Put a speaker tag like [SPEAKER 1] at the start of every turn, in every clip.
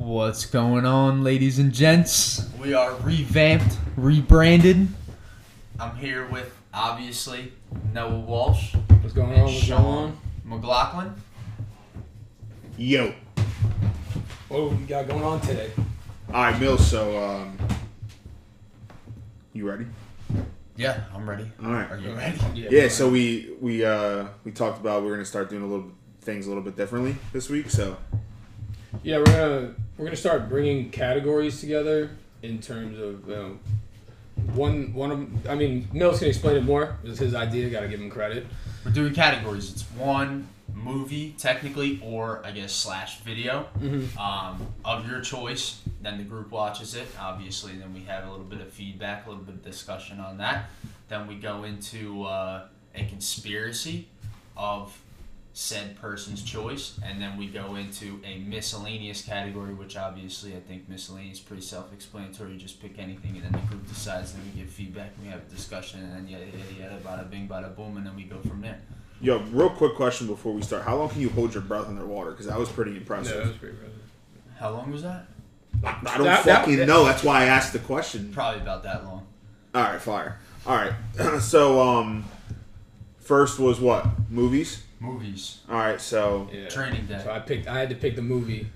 [SPEAKER 1] What's going on, ladies and gents? We are revamped, rebranded. I'm here with obviously Noah Walsh
[SPEAKER 2] What's going
[SPEAKER 1] and
[SPEAKER 2] on? What's going
[SPEAKER 1] Sean? McLaughlin.
[SPEAKER 3] Yo.
[SPEAKER 2] What we got going on today?
[SPEAKER 3] All right, Mills. So, um, you ready?
[SPEAKER 1] Yeah, I'm ready.
[SPEAKER 3] All right.
[SPEAKER 1] Are you ready?
[SPEAKER 3] Yeah. So we we uh we talked about we're gonna start doing a little things a little bit differently this week. So
[SPEAKER 2] Yeah, we're gonna we're gonna start bringing categories together in terms of you know, one one of I mean Mills can explain it more. It was his idea. Got to give him credit.
[SPEAKER 1] We're doing categories. It's one movie, technically, or I guess slash video
[SPEAKER 2] Mm-hmm.
[SPEAKER 1] um, of your choice. Then the group watches it, obviously. Then we have a little bit of feedback, a little bit of discussion on that. Then we go into uh, a conspiracy of said person's choice, and then we go into a miscellaneous category, which obviously I think miscellaneous is pretty self-explanatory. You just pick anything, and then the group decides. Then we give feedback, and we have a discussion, and then yada yada yada, bada bing, bada boom, and then we go from there.
[SPEAKER 3] yo, real quick question before we start: How long can you hold your breath underwater? Because that was pretty impressive.
[SPEAKER 2] Yeah, that was pretty impressive.
[SPEAKER 1] How long was that?
[SPEAKER 3] I don't
[SPEAKER 2] That- that-
[SPEAKER 3] fucking
[SPEAKER 2] that-
[SPEAKER 3] know. That's why I asked the question.
[SPEAKER 1] Probably about that long.
[SPEAKER 3] All right, fire. All right. so um, first was what movies.
[SPEAKER 1] Movies,
[SPEAKER 3] All right. So
[SPEAKER 2] Yeah.
[SPEAKER 1] training day.
[SPEAKER 2] So I picked. I had to pick the movie.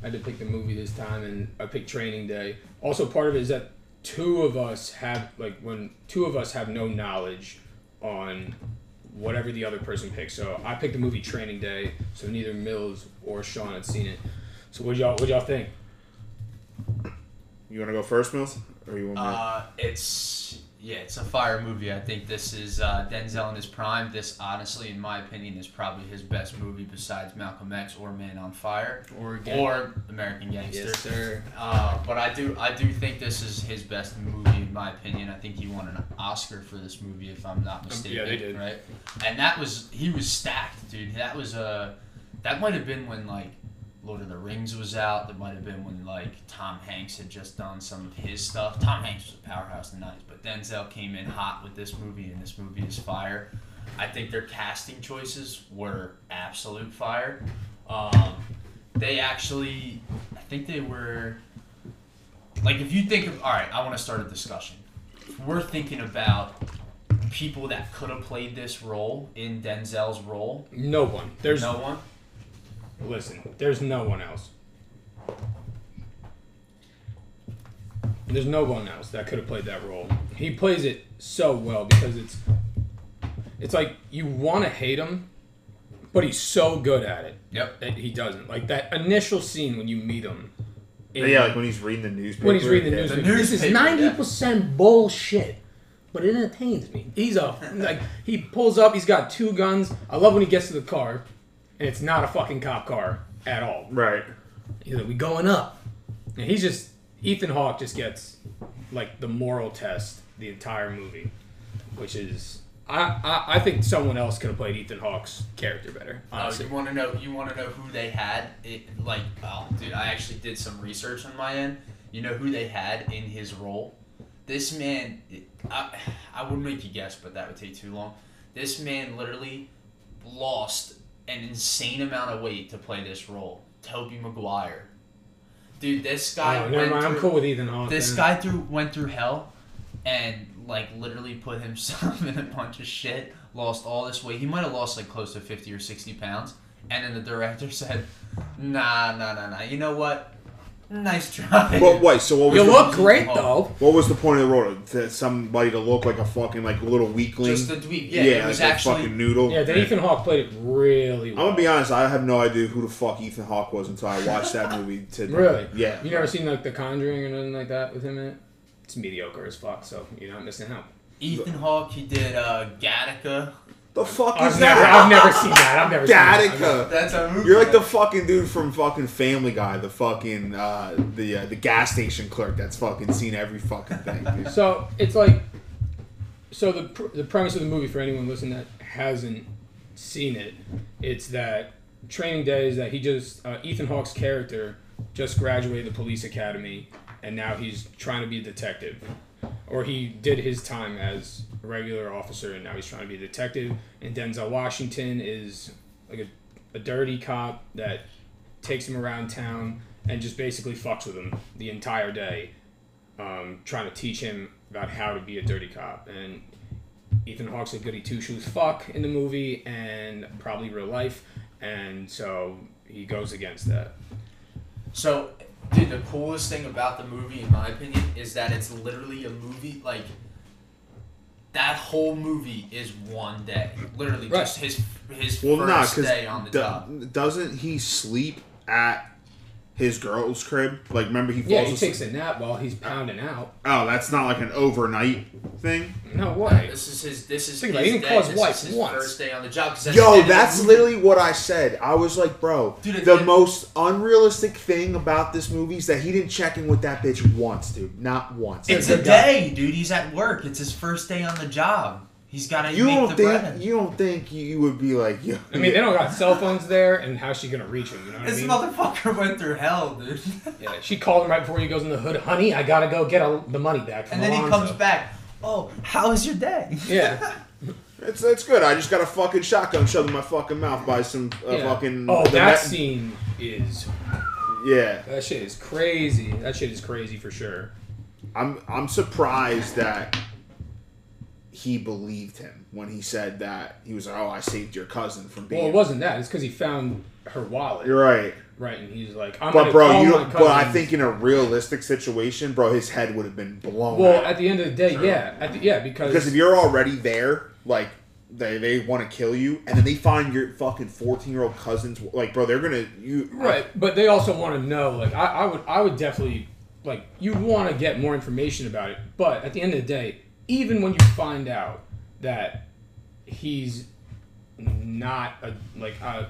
[SPEAKER 2] I had to pick the movie this time, and I picked Training Day. Also, part of it is that two of us have like when two of us have no knowledge on whatever the other person picks. So I picked the movie Training Day. So neither Mills or Sean had seen it. So what y'all what y'all think?
[SPEAKER 3] you want to go first, Mills, or you want me?
[SPEAKER 1] Uh, it's yeah, it's a fire movie. I think this is uh, Denzel in his prime. This, honestly, in my opinion, is probably his best movie besides Malcolm X or Man on Fire
[SPEAKER 2] Or
[SPEAKER 1] or American Gangster.
[SPEAKER 2] yes, sir.
[SPEAKER 1] Uh, but I do I do think this is his best movie in my opinion. I think he won an Oscar for this movie if I'm not mistaken.
[SPEAKER 2] Yeah, they did.
[SPEAKER 1] Right, and that was he was stacked, dude. That was uh, that might have been when like Lord of the Rings was out. That might have been when like Tom Hanks had just done some of his stuff. Tom Hanks was a powerhouse in the nineties, but Denzel came in hot with this movie, and this movie is fire. I think their casting choices were absolute fire. Um, they actually, I think they were like if you think of all right, I want to start a discussion. If we're thinking about people that could have played this role in Denzel's role.
[SPEAKER 2] No one. There's
[SPEAKER 1] no one.
[SPEAKER 2] Listen, there's no one else. There's no one else that could have played that role. He plays it so well because it's it's like you want to hate him, but he's so good at it
[SPEAKER 1] Yep.
[SPEAKER 2] that he doesn't. Like that initial scene when you meet him. in-
[SPEAKER 3] yeah, like when he's reading the newspaper.
[SPEAKER 2] when he's reading the
[SPEAKER 3] yeah.
[SPEAKER 2] newspaper.
[SPEAKER 1] The
[SPEAKER 2] This is
[SPEAKER 1] newspaper,
[SPEAKER 2] ninety percent bullshit, but it entertains me. He's a like he pulls up. He's got two guns. I love when he gets to the car, and it's not a fucking cop car at all.
[SPEAKER 3] Right.
[SPEAKER 2] He's like, "We going up," and he's just Ethan Hawke just gets like the moral test the entire movie, which is. I, I, I think someone else could have played Ethan Hawke's character better.
[SPEAKER 1] Oh, you want to know? You want to know who they had? It like, oh, dude, I actually did some research on my end. You know who they had in his role? This man, I, I would make you guess, but that would take too long. This man literally lost an insane amount of weight to play this role. Tobey Maguire. Dude, this guy
[SPEAKER 2] Oh, never
[SPEAKER 1] went
[SPEAKER 2] mind. I'm cool with Ethan Hawke.
[SPEAKER 1] this guy through went through hell and like literally put himself in a bunch of shit lost all this weight he might have lost like close to 50 or 60 pounds and then the director said nah nah nah nah you know what nice try
[SPEAKER 3] Well, wait. So what was
[SPEAKER 2] You
[SPEAKER 3] the,
[SPEAKER 2] look great
[SPEAKER 1] Oh.
[SPEAKER 2] though.
[SPEAKER 3] what was the point of the role? That somebody to look like a fucking like little weakling.
[SPEAKER 1] just the dweeb yeah, it was
[SPEAKER 3] like a
[SPEAKER 1] actually
[SPEAKER 3] fucking noodle.
[SPEAKER 2] Yeah, then Ethan Hawke played it really well.
[SPEAKER 3] I'm gonna be honest. I have no idea who the fuck Ethan Hawke was until I watched that movie today.
[SPEAKER 2] Really?
[SPEAKER 3] Yeah.
[SPEAKER 2] You never seen like The Conjuring or nothing like that with him in it? It's mediocre as fuck, so you're not missing out.
[SPEAKER 1] Ethan Hawke he did uh Gattaca
[SPEAKER 3] The fuck is
[SPEAKER 2] I've never,
[SPEAKER 3] that?
[SPEAKER 2] I've never seen that. I've never seen that.
[SPEAKER 3] Gattaca.
[SPEAKER 1] that's a movie
[SPEAKER 3] You're like the fucking dude from fucking Family Guy, the fucking uh, the uh, the gas station clerk that's fucking seen every fucking thing. dude.
[SPEAKER 2] So it's like, so the pr- the premise of the movie for anyone listening that hasn't seen it, it's that Training Day is that he just uh, Ethan Hawke's character just graduated the police academy, and now he's trying to be a detective, or he did his time as a regular officer, and now he's trying to be a detective. And Denzel Washington is like a, a dirty cop that takes him around town and just basically fucks with him the entire day, um, trying to teach him about how to be a dirty cop. And Ethan Hawke's a goody two shoes fuck in the movie and probably real life, and so he goes against that.
[SPEAKER 1] So, dude, the coolest thing about the movie, in my opinion, is that it's literally a movie. Like, that whole movie is one day. Literally,
[SPEAKER 2] Right.
[SPEAKER 1] just his his
[SPEAKER 3] Well, nah,
[SPEAKER 1] first
[SPEAKER 3] because
[SPEAKER 1] day on the job.
[SPEAKER 3] doesn't he sleep at his girl's crib? Like, remember he falls
[SPEAKER 2] Yeah, he
[SPEAKER 3] asleep.
[SPEAKER 2] takes a nap while he's pounding out.
[SPEAKER 3] Oh, that's not like an overnight thing.
[SPEAKER 2] No way.
[SPEAKER 1] This is his. This is
[SPEAKER 2] Think
[SPEAKER 1] his
[SPEAKER 2] about it, he didn't
[SPEAKER 1] day.
[SPEAKER 2] call his
[SPEAKER 1] this
[SPEAKER 2] wife
[SPEAKER 1] is his
[SPEAKER 2] once.
[SPEAKER 1] first day on the job. 'cause at the end
[SPEAKER 3] Yo,
[SPEAKER 1] of the
[SPEAKER 3] that's literally what I said. I was like, bro,
[SPEAKER 1] Dude, it-
[SPEAKER 3] the
[SPEAKER 1] it-
[SPEAKER 3] most unrealistic thing about this movie is that he didn't check in with that bitch once, dude. Not once.
[SPEAKER 1] It's
[SPEAKER 2] Good
[SPEAKER 1] a
[SPEAKER 2] guy.
[SPEAKER 1] day, dude. He's at work. It's his first day on the job. He's got to
[SPEAKER 3] you
[SPEAKER 1] make
[SPEAKER 3] don't
[SPEAKER 1] the
[SPEAKER 3] think
[SPEAKER 1] bread.
[SPEAKER 3] you don't think you would be like, yo,
[SPEAKER 2] I mean, they don't got cell phones there, and how's she gonna reach him? You know what I
[SPEAKER 1] This
[SPEAKER 2] mean?
[SPEAKER 1] motherfucker went through hell, dude.
[SPEAKER 2] Yeah, she called him right before he goes in the hood. Honey, I gotta go get a, the money back. From
[SPEAKER 1] and then he comes back. Oh, how was your day?
[SPEAKER 2] Yeah.
[SPEAKER 3] it's it's good. I just got a fucking shotgun shoved in my fucking mouth by some uh,
[SPEAKER 2] yeah.
[SPEAKER 3] fucking.
[SPEAKER 2] Oh, that
[SPEAKER 3] Met-
[SPEAKER 2] scene is
[SPEAKER 3] Yeah,
[SPEAKER 2] that shit is crazy. That shit is crazy for sure.
[SPEAKER 3] I'm I'm surprised that he believed him when he said that he was like, oh, I saved your cousin from being.
[SPEAKER 2] Well, it wasn't that. It's because he found her wallet.
[SPEAKER 3] You're right.
[SPEAKER 2] right, and he's like, I'm
[SPEAKER 3] But bro, you don't. But I think in a realistic situation, bro, his head would have been blown.
[SPEAKER 2] Well,
[SPEAKER 3] out.
[SPEAKER 2] at the end of the day, yeah, at the, yeah, because,
[SPEAKER 3] because if you're already there, like they they want to kill you, and then they find your fucking 14 year old cousins, like bro, they're gonna you
[SPEAKER 2] right, but they also want to know. Like, I, I would, I would definitely like you want to get more information about it. But at the end of the day, even when you find out that he's not a like uh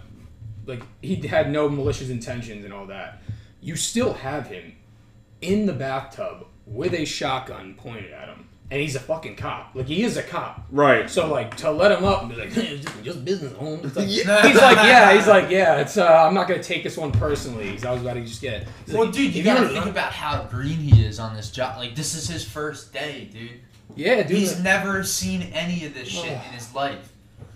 [SPEAKER 2] like he had no malicious intentions and all that, you still have him in the bathtub with a shotgun pointed at him, and he's a fucking cop. Like he is a cop.
[SPEAKER 3] right.
[SPEAKER 2] So like to let him up and be like, hey, it's just, just business, home. It's like,
[SPEAKER 3] Yeah.
[SPEAKER 2] He's like, yeah, he's like, yeah. It's uh, I'm not gonna take this one personally. 'cause I was about to just get. he's
[SPEAKER 1] Well,
[SPEAKER 2] like,
[SPEAKER 1] dude, you
[SPEAKER 2] if
[SPEAKER 1] gotta
[SPEAKER 2] you're-
[SPEAKER 1] think about how green he is on this job. Like, this is his first day, dude.
[SPEAKER 2] Yeah, dude.
[SPEAKER 1] He's never seen any of this shit in his life.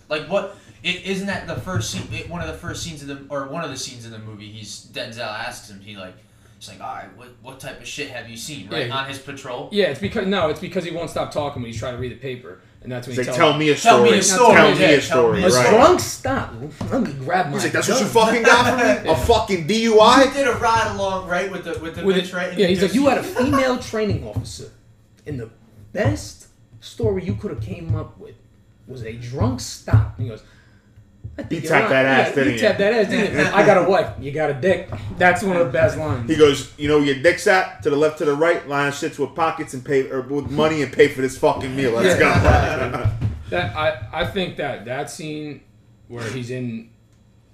[SPEAKER 1] Like, what? It, isn't that the first scene? It, one of the first scenes of the, or one of the scenes in the movie. He's Denzel asks him. He like, he's like, all right, what, what type of shit have you seen? Right
[SPEAKER 2] Yeah.
[SPEAKER 1] on his patrol.
[SPEAKER 2] yeah, it's because no, it's because he won't stop talking when he's trying to read the paper, and that's when
[SPEAKER 3] He's
[SPEAKER 2] he
[SPEAKER 3] like,
[SPEAKER 2] tells
[SPEAKER 3] tell me a
[SPEAKER 1] Tell
[SPEAKER 3] story.
[SPEAKER 1] me a story.
[SPEAKER 3] Tell me
[SPEAKER 2] Yeah,
[SPEAKER 3] a
[SPEAKER 1] tell me
[SPEAKER 3] story.
[SPEAKER 1] a
[SPEAKER 2] A
[SPEAKER 3] Right.
[SPEAKER 1] story.
[SPEAKER 2] drunk stop. Let me grab my.
[SPEAKER 3] He's like, that's what you fucking got for me? A fucking
[SPEAKER 1] He
[SPEAKER 3] DUI?
[SPEAKER 1] did a ride along right with the with the
[SPEAKER 2] With
[SPEAKER 1] bitch right.
[SPEAKER 2] yeah, he's like, you had a female training officer, in the best story you could have came up with was a drunk stop. And he goes, I think
[SPEAKER 3] He
[SPEAKER 2] you're
[SPEAKER 3] tapped that ass,
[SPEAKER 2] yeah,
[SPEAKER 3] didn't
[SPEAKER 2] he
[SPEAKER 3] he?
[SPEAKER 2] tapped that ass, didn't he? I got a wife. You got a dick. That's one of the best lines.
[SPEAKER 3] He goes, you know, where your dick's at to the left, to the right, line shits with pockets and pay or with money and pay for this fucking meal. Let's go.
[SPEAKER 2] That I, I think that that scene where he's in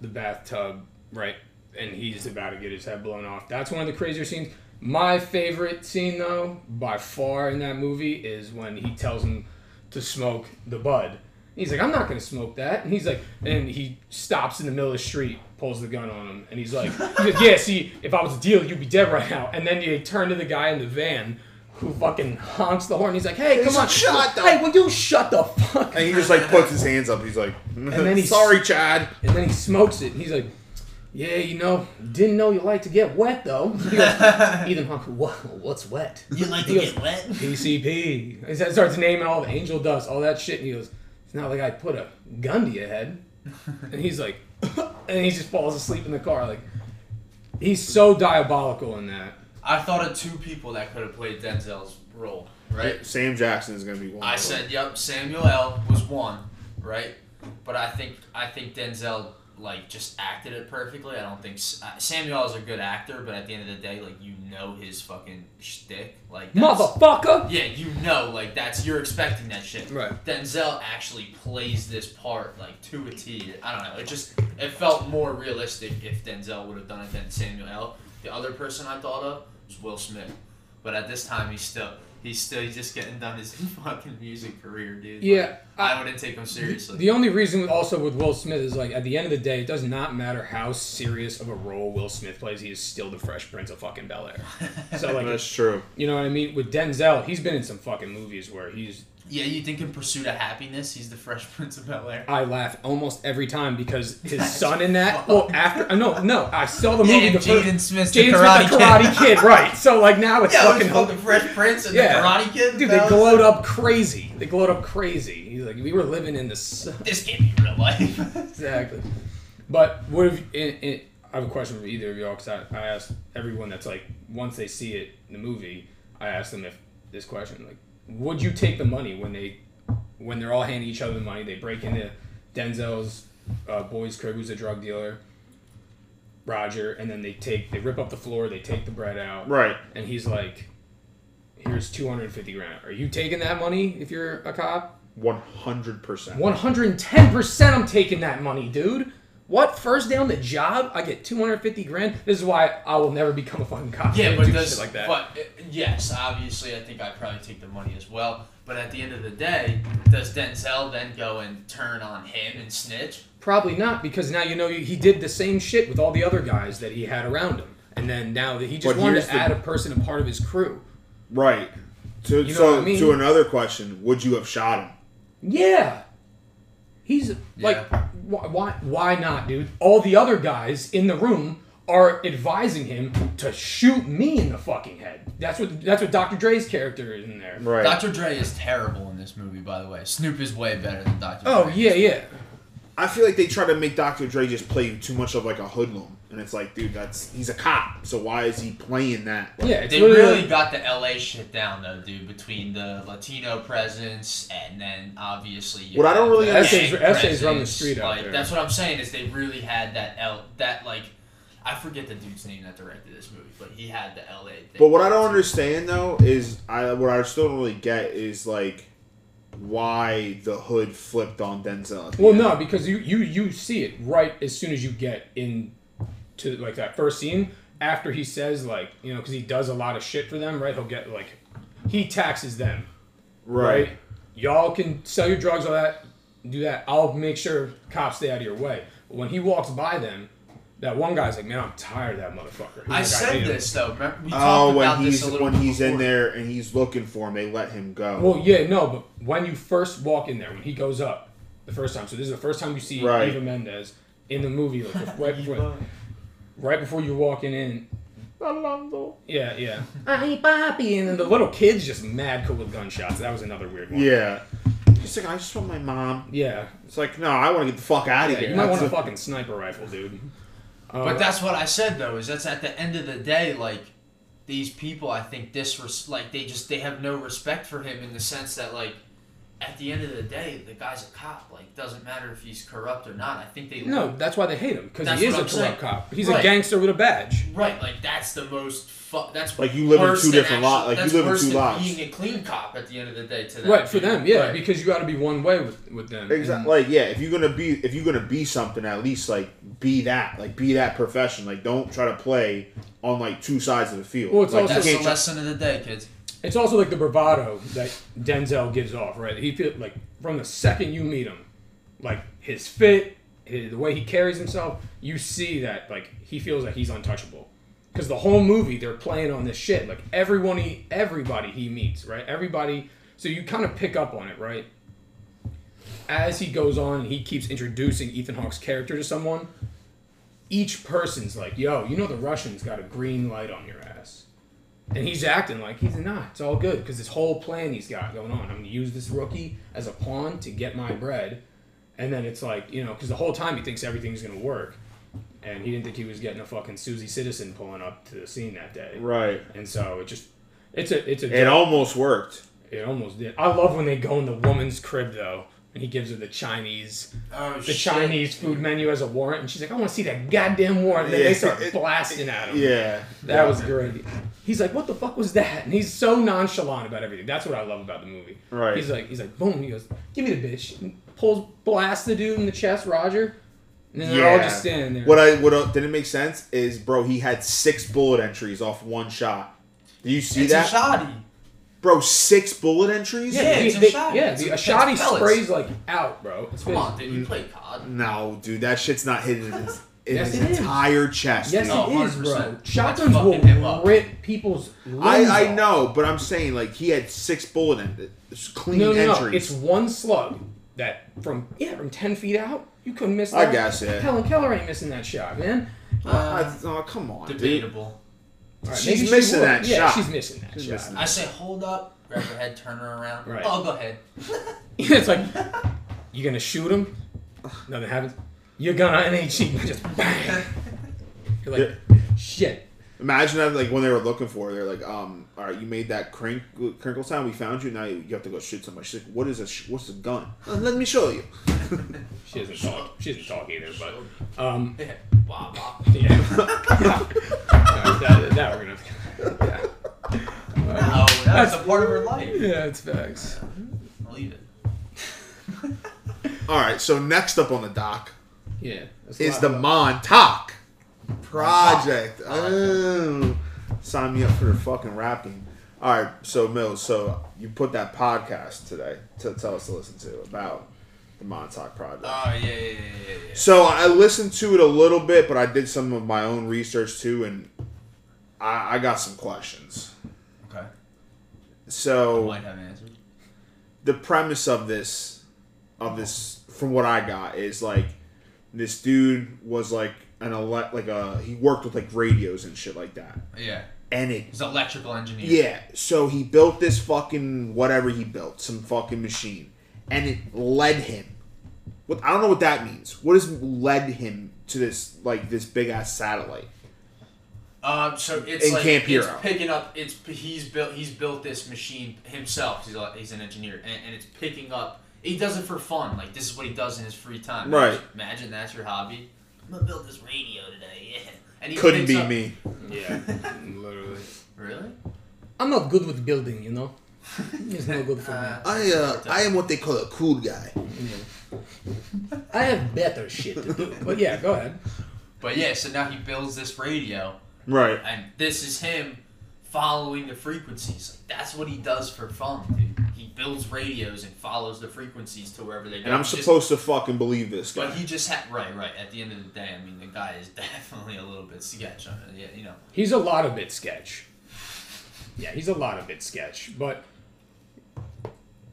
[SPEAKER 2] the bathtub, right, and he's about to get his head blown off. That's one of the crazier scenes. My favorite scene, though, by far in that movie, is when he tells him to smoke the bud. He's like, I'm not gonna smoke that. And he's like, and he stops in the middle of the street, pulls the gun on him, and he's like, he goes, Yeah, see, if I was a deal, you'd be dead right now. And then they turn to the guy in the van who fucking honks the horn. He's like, Hey, come on,
[SPEAKER 3] "Shut the-
[SPEAKER 2] Hey, will you shut the fuck up.
[SPEAKER 3] and he just like puts his hands up. He's like, and
[SPEAKER 2] then he-
[SPEAKER 3] sorry, Chad.
[SPEAKER 2] And then he smokes it, and he's like, "Yeah, you know, didn't know you like to get wet though." He goes, Ethan Hawke, what? What's wet?
[SPEAKER 1] You like
[SPEAKER 2] He goes, get wet? PCP. He starts- starts naming all the angel dust, all that shit, and he goes, "It's not like I put a gun to your head." And he's like, and he just falls asleep in the car. Like, he's so diabolical in that.
[SPEAKER 1] I thought of two people that could have played Denzel's role. Right.
[SPEAKER 3] Sam Jackson is gonna be one.
[SPEAKER 1] I said, yep, Samuel L. was one, right? But I think I think Denzel like just acted it perfectly. I don't think uh, Samuel is a good actor, but at the end of the day, like you know his fucking shtick, like
[SPEAKER 2] Motherfucker!
[SPEAKER 1] Yeah, you know, like that's you're expecting that shit.
[SPEAKER 2] Right.
[SPEAKER 1] Denzel actually plays this part like to a T. I don't know. It just it felt more realistic if Denzel would have done it than Samuel L. The other person I thought of was Will Smith, but at this time he's still he's still just getting done his fucking music career, dude.
[SPEAKER 2] Yeah,
[SPEAKER 1] Like, I, wouldn't take him seriously.
[SPEAKER 2] The only reason also with Will Smith is like at the end of the day, it does not matter how serious of a role Will Smith plays, he is still the Fresh Prince of fucking Bel Air. So like,
[SPEAKER 3] That's true.
[SPEAKER 2] you know what I mean? With Denzel, he's been in some fucking movies where he's
[SPEAKER 1] Yeah, you think in Pursuit of Happiness, he's the Fresh Prince of Bel Air?
[SPEAKER 2] I laugh almost every time because his
[SPEAKER 1] That's
[SPEAKER 2] son in that. Well, after uh, no, no, I saw the
[SPEAKER 1] Yeah,
[SPEAKER 2] movie.
[SPEAKER 1] and
[SPEAKER 2] the
[SPEAKER 1] Jaden Smith's the
[SPEAKER 2] Jaden
[SPEAKER 1] Karate,
[SPEAKER 2] Smith, the Karate Kid. right? So like now it's
[SPEAKER 1] Yeah,
[SPEAKER 2] fucking.
[SPEAKER 1] fucking fucking Fresh Prince and
[SPEAKER 2] Yeah.
[SPEAKER 1] the Karate Kid.
[SPEAKER 2] Dude, they glowed up crazy. They glowed up crazy. He's like, we were living in the sun.
[SPEAKER 1] This can't be real life.
[SPEAKER 2] exactly. But what if? I have a question for either of y'all because I, I asked everyone that's like once they see it in the movie, I asked them if this question like, would you take the money when they when they're all handing each other the money? They break into Denzel's uh, boy's crib, who's a drug dealer. Roger, and then they take they rip up the floor, they take the bread out,
[SPEAKER 3] Right.
[SPEAKER 2] and he's like, "Here's two hundred and fifty grand. Are you taking that money if you're a cop?"
[SPEAKER 3] One hundred percent.
[SPEAKER 2] 110% I'm taking that money, dude. What? First day on the job, I get 250 grand? This is why I will never become a fucking cop.
[SPEAKER 1] yeah, but
[SPEAKER 2] do
[SPEAKER 1] does
[SPEAKER 2] shit like that.
[SPEAKER 1] but yes, obviously, I think I'd probably take the money as well. But at the end of the day, does Denzel then go and turn on him and snitch?
[SPEAKER 2] Probably not, because now you know he did the same shit with all the other guys that he had around him. And then now that he just
[SPEAKER 3] But
[SPEAKER 2] wanted to
[SPEAKER 3] the-
[SPEAKER 2] add a person, a part of his crew.
[SPEAKER 3] Right. So,
[SPEAKER 2] You know
[SPEAKER 3] so
[SPEAKER 2] I mean?
[SPEAKER 3] to another question, would you have shot him?
[SPEAKER 2] Yeah. He's like,
[SPEAKER 1] Yeah.
[SPEAKER 2] why, why, why not, dude? All the other guys in the room are advising him to shoot me in the fucking head. That's what that's what Dr. Dre's character is in there.
[SPEAKER 3] Right.
[SPEAKER 1] Dr. Dre is terrible in this movie, by the way. Snoop is way better than Dr.
[SPEAKER 2] Oh
[SPEAKER 1] Dre.
[SPEAKER 2] yeah, yeah.
[SPEAKER 3] I feel like they try to make Dr. Dre just play too much of like a hoodlum, and it's like, dude, that's he's a cop, so why is he playing that? Like,
[SPEAKER 2] Yeah,
[SPEAKER 1] They
[SPEAKER 2] literally
[SPEAKER 1] really got the LA shit down though, dude. Between the Latino presence and then obviously you
[SPEAKER 3] What I don't really
[SPEAKER 1] the
[SPEAKER 2] Essays-
[SPEAKER 1] gang
[SPEAKER 2] essays run the
[SPEAKER 1] presence.
[SPEAKER 2] street out
[SPEAKER 1] like,
[SPEAKER 2] there.
[SPEAKER 1] That's what I'm saying is they really had that L that like I forget the dude's name that directed this movie, but he had the LA. Thing
[SPEAKER 3] But what I don't understand though is I what I still don't really get is like why the hood flipped on Denzel.
[SPEAKER 2] Well,
[SPEAKER 3] end.
[SPEAKER 2] no, because you you you see it right as soon as you get in to like that first scene after he says like you know because he does a lot of shit for them, right? He'll get like he taxes them, right?
[SPEAKER 3] right.
[SPEAKER 2] Y'all can sell your drugs, all that, do that. I'll make sure cops stay out of your way. But when he walks by them, that one guy's like, man, I'm tired of that motherfucker. He's
[SPEAKER 1] I
[SPEAKER 2] like,
[SPEAKER 1] said
[SPEAKER 2] hate him."
[SPEAKER 1] this though. Remember, we
[SPEAKER 3] Oh,
[SPEAKER 1] talked
[SPEAKER 3] when
[SPEAKER 1] about
[SPEAKER 3] he's
[SPEAKER 1] this a little
[SPEAKER 3] when
[SPEAKER 1] bit
[SPEAKER 3] he's in there and he's looking for him, they let him go.
[SPEAKER 2] Well, yeah, no, but when you first walk in there, when he goes up the first time, so this is the first time you see
[SPEAKER 3] Right.
[SPEAKER 2] Eva Mendes in the movie, like right before, right before you're walking in. Alonzo. Yeah, yeah. Ay, papi, and then the little kid's just mad cool with gunshots. That was another weird one.
[SPEAKER 3] yeah. He's like, I just want my mom.
[SPEAKER 2] Yeah.
[SPEAKER 3] It's like, no, I want to get the fuck out of
[SPEAKER 2] Yeah,
[SPEAKER 3] here.
[SPEAKER 2] you might
[SPEAKER 3] That's
[SPEAKER 2] want a fucking sniper rifle, dude. Uh,
[SPEAKER 1] But that's what I said though. Is that's at the end of the day, like these people, I think disres like they just they have no respect for him in the sense that like at the end of the day, the guy's a cop. Like doesn't matter if he's corrupt or not. I think they
[SPEAKER 2] no, that's why they hate him because he is
[SPEAKER 1] what
[SPEAKER 2] a
[SPEAKER 1] I'm
[SPEAKER 2] corrupt
[SPEAKER 1] saying.
[SPEAKER 2] cop. He's a gangster with a badge.
[SPEAKER 1] right. Like that's the most. Fu- that's
[SPEAKER 3] Like, you live in two different li- like, you live in two
[SPEAKER 1] than
[SPEAKER 3] lives.
[SPEAKER 1] Being a clean cop at the end of the day to them.
[SPEAKER 2] Right for them, yeah,
[SPEAKER 1] Right.
[SPEAKER 2] because you got to be one way with with them.
[SPEAKER 3] Exactly. Like, yeah, if you're gonna be if you're gonna be something, at least like be that. Like, be that profession. Like, don't try to play on like two sides of the field.
[SPEAKER 2] Well, it's
[SPEAKER 3] like,
[SPEAKER 2] also-
[SPEAKER 1] That's the lesson of the day, kids.
[SPEAKER 2] It's also like the bravado that Denzel gives off, right? He feel like from the second you meet him, like his fit, his, the way he carries himself, you see that like he feels like he's untouchable. Because the whole movie they're playing on this shit, like everyone he, everybody he meets, right? Everybody. So you kind of pick up on it, right? As he goes on, he keeps introducing Ethan Hawke's character to someone. Each person's like, "Yo, you know the Russians got a green light on your ass." And he's acting like he's not. It's all good because this whole plan he's got going on. I'm gonna use this rookie as a pawn to get my bread, and then it's like you know because the whole time he thinks everything's gonna work, and he didn't think he was getting a fucking Susie Citizen pulling up to the scene that day.
[SPEAKER 3] right.
[SPEAKER 2] And so it just it's a it's a
[SPEAKER 3] It almost worked.
[SPEAKER 2] it almost did. I love when they go in the woman's crib though, and he gives her the Chinese
[SPEAKER 1] Oh
[SPEAKER 2] the Chinese food menu as a warrant, and she's like, I want to see that goddamn warrant. And then
[SPEAKER 3] Yeah.
[SPEAKER 2] they start blasting at him.
[SPEAKER 3] Yeah.
[SPEAKER 2] That was great. He's like, "What the fuck was that?" And he's so nonchalant about everything. That's what I love about the movie.
[SPEAKER 3] Right.
[SPEAKER 2] He's like, he's like, boom. He goes, "Give me the bitch." And pulls, blasts the dude in the chest, Roger. And then they're all just standing there.
[SPEAKER 3] What I what uh, didn't make sense is, bro, he had six bullet entries off one shot. Do you see
[SPEAKER 1] It's
[SPEAKER 3] that,
[SPEAKER 1] a shoddy.
[SPEAKER 3] bro? Six bullet entries.
[SPEAKER 1] Yeah,
[SPEAKER 2] he-
[SPEAKER 1] it's a
[SPEAKER 2] they-
[SPEAKER 1] shot.
[SPEAKER 2] Yeah,
[SPEAKER 1] It's
[SPEAKER 2] the
[SPEAKER 1] a-
[SPEAKER 2] a shotty
[SPEAKER 1] it's pellets.
[SPEAKER 2] sprays like out, bro. It's
[SPEAKER 1] Come
[SPEAKER 2] fit-
[SPEAKER 1] on, dude. You play COD.
[SPEAKER 3] No, dude, that shit's not hitting. His, in
[SPEAKER 2] Yes,
[SPEAKER 3] his
[SPEAKER 2] it is.
[SPEAKER 3] entire chest.
[SPEAKER 2] Yes,
[SPEAKER 3] dude.
[SPEAKER 1] Oh,
[SPEAKER 2] it is, bro. Shotguns will
[SPEAKER 1] fucking him up.
[SPEAKER 2] rip people's
[SPEAKER 3] I, I know, but I'm saying like he had six bullet in clean
[SPEAKER 2] No, no, no. It's one slug that from yeah from ten feet out you couldn't miss.
[SPEAKER 3] I
[SPEAKER 2] That.
[SPEAKER 3] guess, yeah.
[SPEAKER 2] Helen Keller ain't missing that shot, man.
[SPEAKER 3] Uh, oh, come on.
[SPEAKER 1] Debatable.
[SPEAKER 2] All right,
[SPEAKER 3] She's
[SPEAKER 2] maybe she
[SPEAKER 3] missing
[SPEAKER 2] would.
[SPEAKER 3] that
[SPEAKER 2] yeah,
[SPEAKER 3] shot.
[SPEAKER 2] she's missing that
[SPEAKER 3] She's
[SPEAKER 2] shot.
[SPEAKER 3] missing
[SPEAKER 1] I say, hold up, grab her head, turn her around.
[SPEAKER 2] Right.
[SPEAKER 1] Oh, go ahead.
[SPEAKER 2] it's like you gonna shoot him. Nothing happens. You're gonna NHC just bang. You're like shit.
[SPEAKER 3] Imagine that, like when they were looking for her, they're like, um, all right, you made that crink, crinkle sound. We found you. Now you have to go shoot somebody. She's like, what is a sh- what's a gun? "Uh, let me show you.
[SPEAKER 2] She doesn't talk. She doesn't talk either. But um,
[SPEAKER 1] Yeah. Wah, wah.
[SPEAKER 2] yeah. That, that we're gonna. Yeah.
[SPEAKER 1] No, that's a part of her life.
[SPEAKER 2] Yeah, it's facts.
[SPEAKER 1] I'll leave it.
[SPEAKER 3] All right, so next up on the dock
[SPEAKER 2] Yeah.
[SPEAKER 3] is the Montauk Project. Oh, sign me up for the fucking rapping. All right, so Mills, so you put that podcast today to tell us to listen to about the Montauk Project.
[SPEAKER 1] Oh, yeah, yeah, yeah, yeah, yeah.
[SPEAKER 3] So I listened to it a little bit, but I did some of my own research too, and I, I got some questions.
[SPEAKER 1] Okay.
[SPEAKER 3] So
[SPEAKER 1] Might have
[SPEAKER 3] the premise of this, of this, from what I got, is like this dude was like an ele- like a he worked with like radios and shit like that,
[SPEAKER 1] Yeah.
[SPEAKER 3] and it
[SPEAKER 1] He's an electrical engineer.
[SPEAKER 3] yeah. So he built this fucking whatever he built, some fucking machine, and it led him. What I don't know what that means. What has led him to this like this big ass satellite?
[SPEAKER 1] Um, so it's
[SPEAKER 3] In
[SPEAKER 1] like
[SPEAKER 3] Camp
[SPEAKER 1] it's picking up. It's he's built. He's built this machine himself. He's a, he's an engineer, and, and it's picking up. He does it for fun. Like this is what he does in his free time.
[SPEAKER 3] Right.
[SPEAKER 1] Imagine that's your hobby. I'm gonna build this radio today. Yeah. And he
[SPEAKER 3] Couldn't be
[SPEAKER 1] up-
[SPEAKER 3] me.
[SPEAKER 2] Yeah. Literally.
[SPEAKER 1] Really?
[SPEAKER 2] I'm not good with building, you know. It's not good for me.
[SPEAKER 1] Uh,
[SPEAKER 3] I uh I am what they call a cool guy.
[SPEAKER 2] I have better shit to do. But yeah, go ahead.
[SPEAKER 1] But yeah, so now he builds this radio,
[SPEAKER 3] Right.
[SPEAKER 1] and this is him following the frequencies. Like that's what he does for fun, dude. He builds radios and follows the frequencies to wherever they go.
[SPEAKER 3] And I'm
[SPEAKER 1] He just-
[SPEAKER 3] supposed to fucking believe this guy.
[SPEAKER 1] But he just had right, right. At the end of the day, I mean, the guy is definitely a little bit sketch. I mean, yeah, you know.
[SPEAKER 2] He's a lot of bit sketch. Yeah, he's a lot of bit sketch. But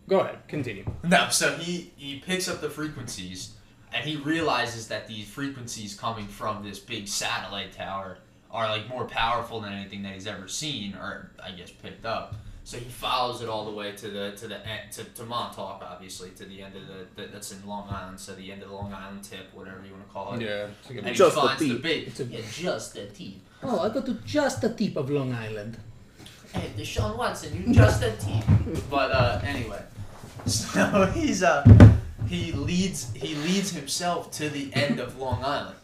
[SPEAKER 2] go ahead, continue.
[SPEAKER 1] No, so he he picks up the frequencies, and he realizes that these frequencies coming from this big satellite tower are like more powerful than anything that he's ever seen, or I guess picked up. So he follows it all the way to the to the end, to, to Montauk, obviously, to the end of the, the that's in Long Island. So the end of the Long Island tip, whatever you want to call it.
[SPEAKER 2] Yeah.
[SPEAKER 1] And
[SPEAKER 3] Just
[SPEAKER 1] he
[SPEAKER 3] the
[SPEAKER 1] finds the
[SPEAKER 3] tip.
[SPEAKER 1] big,
[SPEAKER 2] It's a-
[SPEAKER 1] yeah, just the tip.
[SPEAKER 2] Oh, I go to just the tip of Long Island.
[SPEAKER 1] Hey, Deshaun Watson, you just a tip. But uh, anyway, so he's uh he leads he leads himself to the end of Long Island,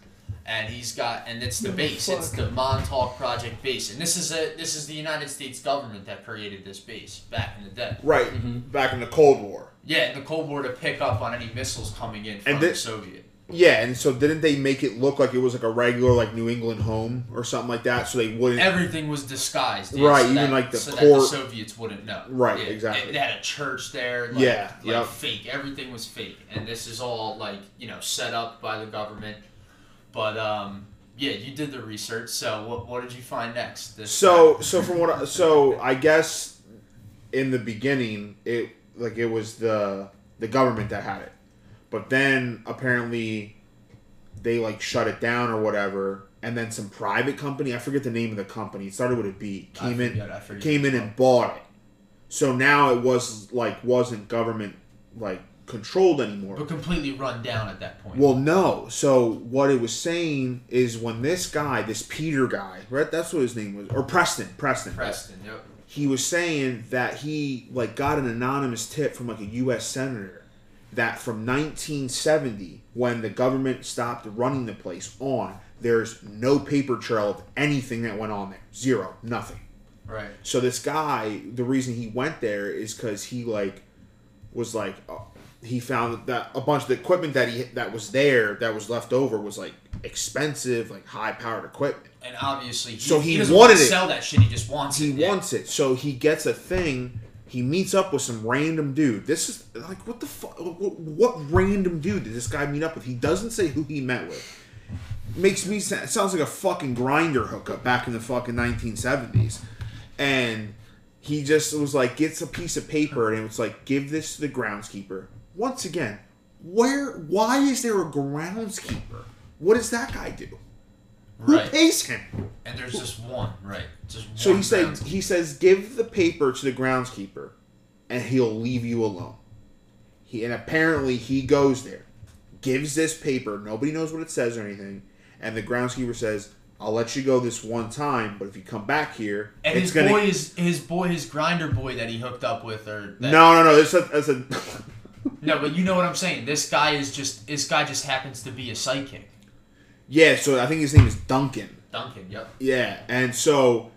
[SPEAKER 1] and he's got and it's the base. It's the Montauk Project base, and this is a this is the United States government that created this base back in the day.
[SPEAKER 3] right. Back in the Cold War.
[SPEAKER 1] Yeah, in the Cold War to pick up on any missiles coming in from
[SPEAKER 3] And
[SPEAKER 1] the
[SPEAKER 3] this-
[SPEAKER 1] Soviet.
[SPEAKER 3] Yeah, and so didn't they make it look like it was like a regular like New England home or something like that, so they wouldn't.
[SPEAKER 1] Everything was disguised, yeah,
[SPEAKER 3] Right,
[SPEAKER 1] so
[SPEAKER 3] even
[SPEAKER 1] that-
[SPEAKER 3] like the
[SPEAKER 1] so that the Soviets wouldn't know.
[SPEAKER 3] Right,
[SPEAKER 1] Yeah,
[SPEAKER 3] exactly.
[SPEAKER 1] They, they had a church there. Like,
[SPEAKER 3] Yeah,
[SPEAKER 1] like
[SPEAKER 3] yep.
[SPEAKER 1] fake. Everything was fake, and this is all like you know set up by the government. But um, yeah, you did the research. So what, what did you find next?
[SPEAKER 3] So so from what I, so I guess in the beginning it like it was the the government that had it, but then apparently they like shut it down or whatever, and then some private company I forget the name of the company. It started with a B. Came in
[SPEAKER 1] forget, I
[SPEAKER 3] came in and bought it. So now it was like wasn't government like controlled anymore.
[SPEAKER 1] but completely run down at that point.
[SPEAKER 3] Well, no. So what it was saying is when this guy, this Peter guy, right? That's what his name was, or Preston, Preston.
[SPEAKER 1] Preston. Yep.
[SPEAKER 3] He was saying that he like got an anonymous tip from like a U.S. senator that from 1970, when the government stopped running the place on, there's no paper trail of anything that went on there. Zero, nothing.
[SPEAKER 1] Right.
[SPEAKER 3] So this guy, the reason he went there is because he like was like uh, he found that a bunch of the equipment that he that was there that was left over was like expensive, like high powered equipment.
[SPEAKER 1] And obviously, he,
[SPEAKER 3] So he
[SPEAKER 1] doesn't
[SPEAKER 3] wanted
[SPEAKER 1] want to
[SPEAKER 3] it.
[SPEAKER 1] sell that shit. He just wants
[SPEAKER 3] He
[SPEAKER 1] it.
[SPEAKER 3] wants it, so he gets a thing. He meets up with some random dude. This is like what the fuck? What, what random dude did this guy meet up with? He doesn't say who he met with. makes me sa- sounds like a fucking Grindr hookup back in the fucking 1970s. And he just was like, gets a piece of paper and it was like, give this to the groundskeeper. Once again, where? Why is there a groundskeeper? What does that guy do? Who
[SPEAKER 1] Right.
[SPEAKER 3] pays him?
[SPEAKER 1] And there's just one, right? Just one So
[SPEAKER 3] he says he says give the paper to the groundskeeper, and he'll leave you alone. He and apparently he goes there, gives this paper. Nobody knows what it says or anything, and the groundskeeper says, "I'll let you go this one time, but if you come back here,
[SPEAKER 1] And his
[SPEAKER 3] gonna."
[SPEAKER 1] boy is his boy, his Grindr boy that he hooked up with, or that,
[SPEAKER 3] no, no, no. This is that's a.
[SPEAKER 1] no, but you know what I'm saying. This guy is just this guy just happens to be a psychic.
[SPEAKER 3] yeah. So I think his name is Duncan.
[SPEAKER 1] Duncan, yep.
[SPEAKER 3] Yeah, and so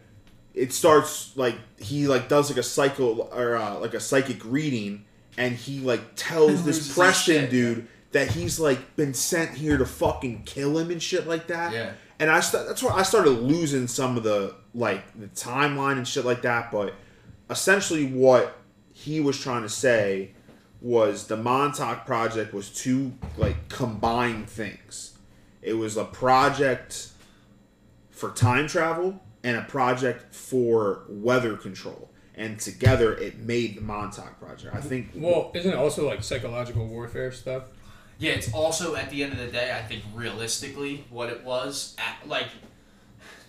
[SPEAKER 3] it starts like he like does like a psycho or uh, like a psychic reading, and he like tells this
[SPEAKER 1] his
[SPEAKER 3] Preston dude that he's like been sent here to fucking kill him and shit like that.
[SPEAKER 1] Yeah.
[SPEAKER 3] And I st- that's where I started losing some of the like the timeline and shit like that. But essentially, what he was trying to say was the Montauk project was two like combined things. It was a project for time travel and a project for weather control. And together it made the Montauk Project. I think
[SPEAKER 2] Well, isn't it also like psychological warfare stuff?
[SPEAKER 1] Yeah, it's also at the end of the day, I think realistically what it was at, like,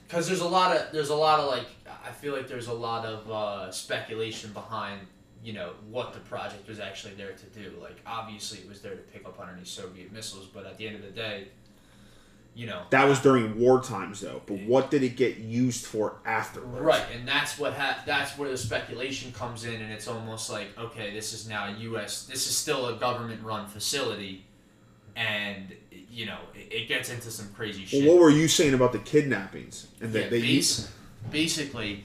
[SPEAKER 1] because there's a lot of there's a lot of like I feel like there's a lot of uh, speculation behind you know what the project was actually there to do. Like obviously it was there to pick up underneath Soviet missiles, but at the end of the day, you know
[SPEAKER 3] that was during war times though. But what did it get used for afterwards?
[SPEAKER 1] Right, and that's what ha- that's where the speculation comes in, and it's almost like okay, this is now a U.S. This is still a government-run facility, and you know it, it gets into some crazy shit.
[SPEAKER 3] Well, what were you saying about the kidnappings? And
[SPEAKER 1] Yeah,
[SPEAKER 3] that they
[SPEAKER 1] bas- basically,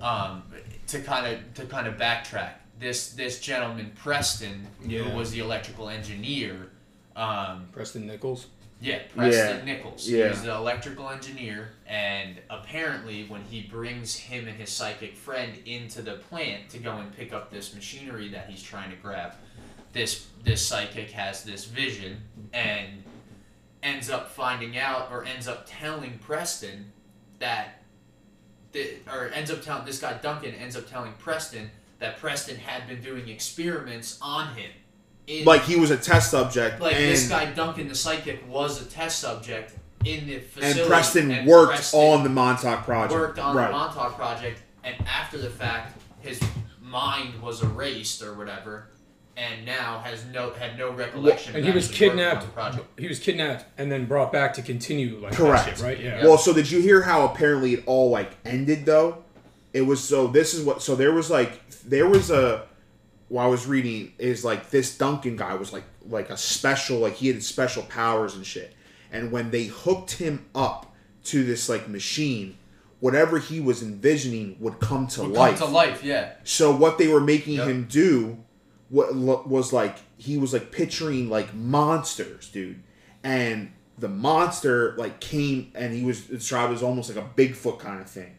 [SPEAKER 1] um, to kind of to kind of backtrack, this this gentleman Preston,
[SPEAKER 2] Yeah.
[SPEAKER 1] who was the electrical engineer, um,
[SPEAKER 2] Preston Nichols.
[SPEAKER 1] yeah, Preston
[SPEAKER 3] Yeah.
[SPEAKER 1] Nichols.
[SPEAKER 3] Yeah.
[SPEAKER 1] He was the electrical engineer, and apparently, when he brings him and his psychic friend into the plant to go and pick up this machinery that he's trying to grab, this this psychic has this vision and ends up finding out, or ends up telling Preston that, the, or ends up telling this guy Duncan ends up telling Preston that Preston had been doing experiments on him. In,
[SPEAKER 3] like he was a test subject,
[SPEAKER 1] like
[SPEAKER 3] and
[SPEAKER 1] this guy Duncan the psychic was a test subject in the facility. and.
[SPEAKER 3] Preston
[SPEAKER 1] and
[SPEAKER 3] worked
[SPEAKER 1] Preston
[SPEAKER 3] on the Montauk Project.
[SPEAKER 1] worked on
[SPEAKER 3] right.
[SPEAKER 1] the Montauk project, and after the fact, his mind was erased or whatever, and now has no had no recollection.
[SPEAKER 2] And he was
[SPEAKER 1] actually working on
[SPEAKER 2] kidnapped. He was kidnapped and then brought back to continue like
[SPEAKER 3] Correct.
[SPEAKER 2] that shit, right? Yeah.
[SPEAKER 3] Well, so did you hear how apparently it all like ended though? It was so this is what so there was like there was a while I was reading is like this Duncan guy was like like a special like he had special powers and shit. And when they hooked him up to this like machine, whatever he was envisioning would come to
[SPEAKER 1] Would
[SPEAKER 3] life.
[SPEAKER 1] come to life, yeah.
[SPEAKER 3] So what they were making
[SPEAKER 1] Yep.
[SPEAKER 3] him do what was like he was like picturing like monsters, dude. And the monster like came and he was described as almost like a Bigfoot kind of thing.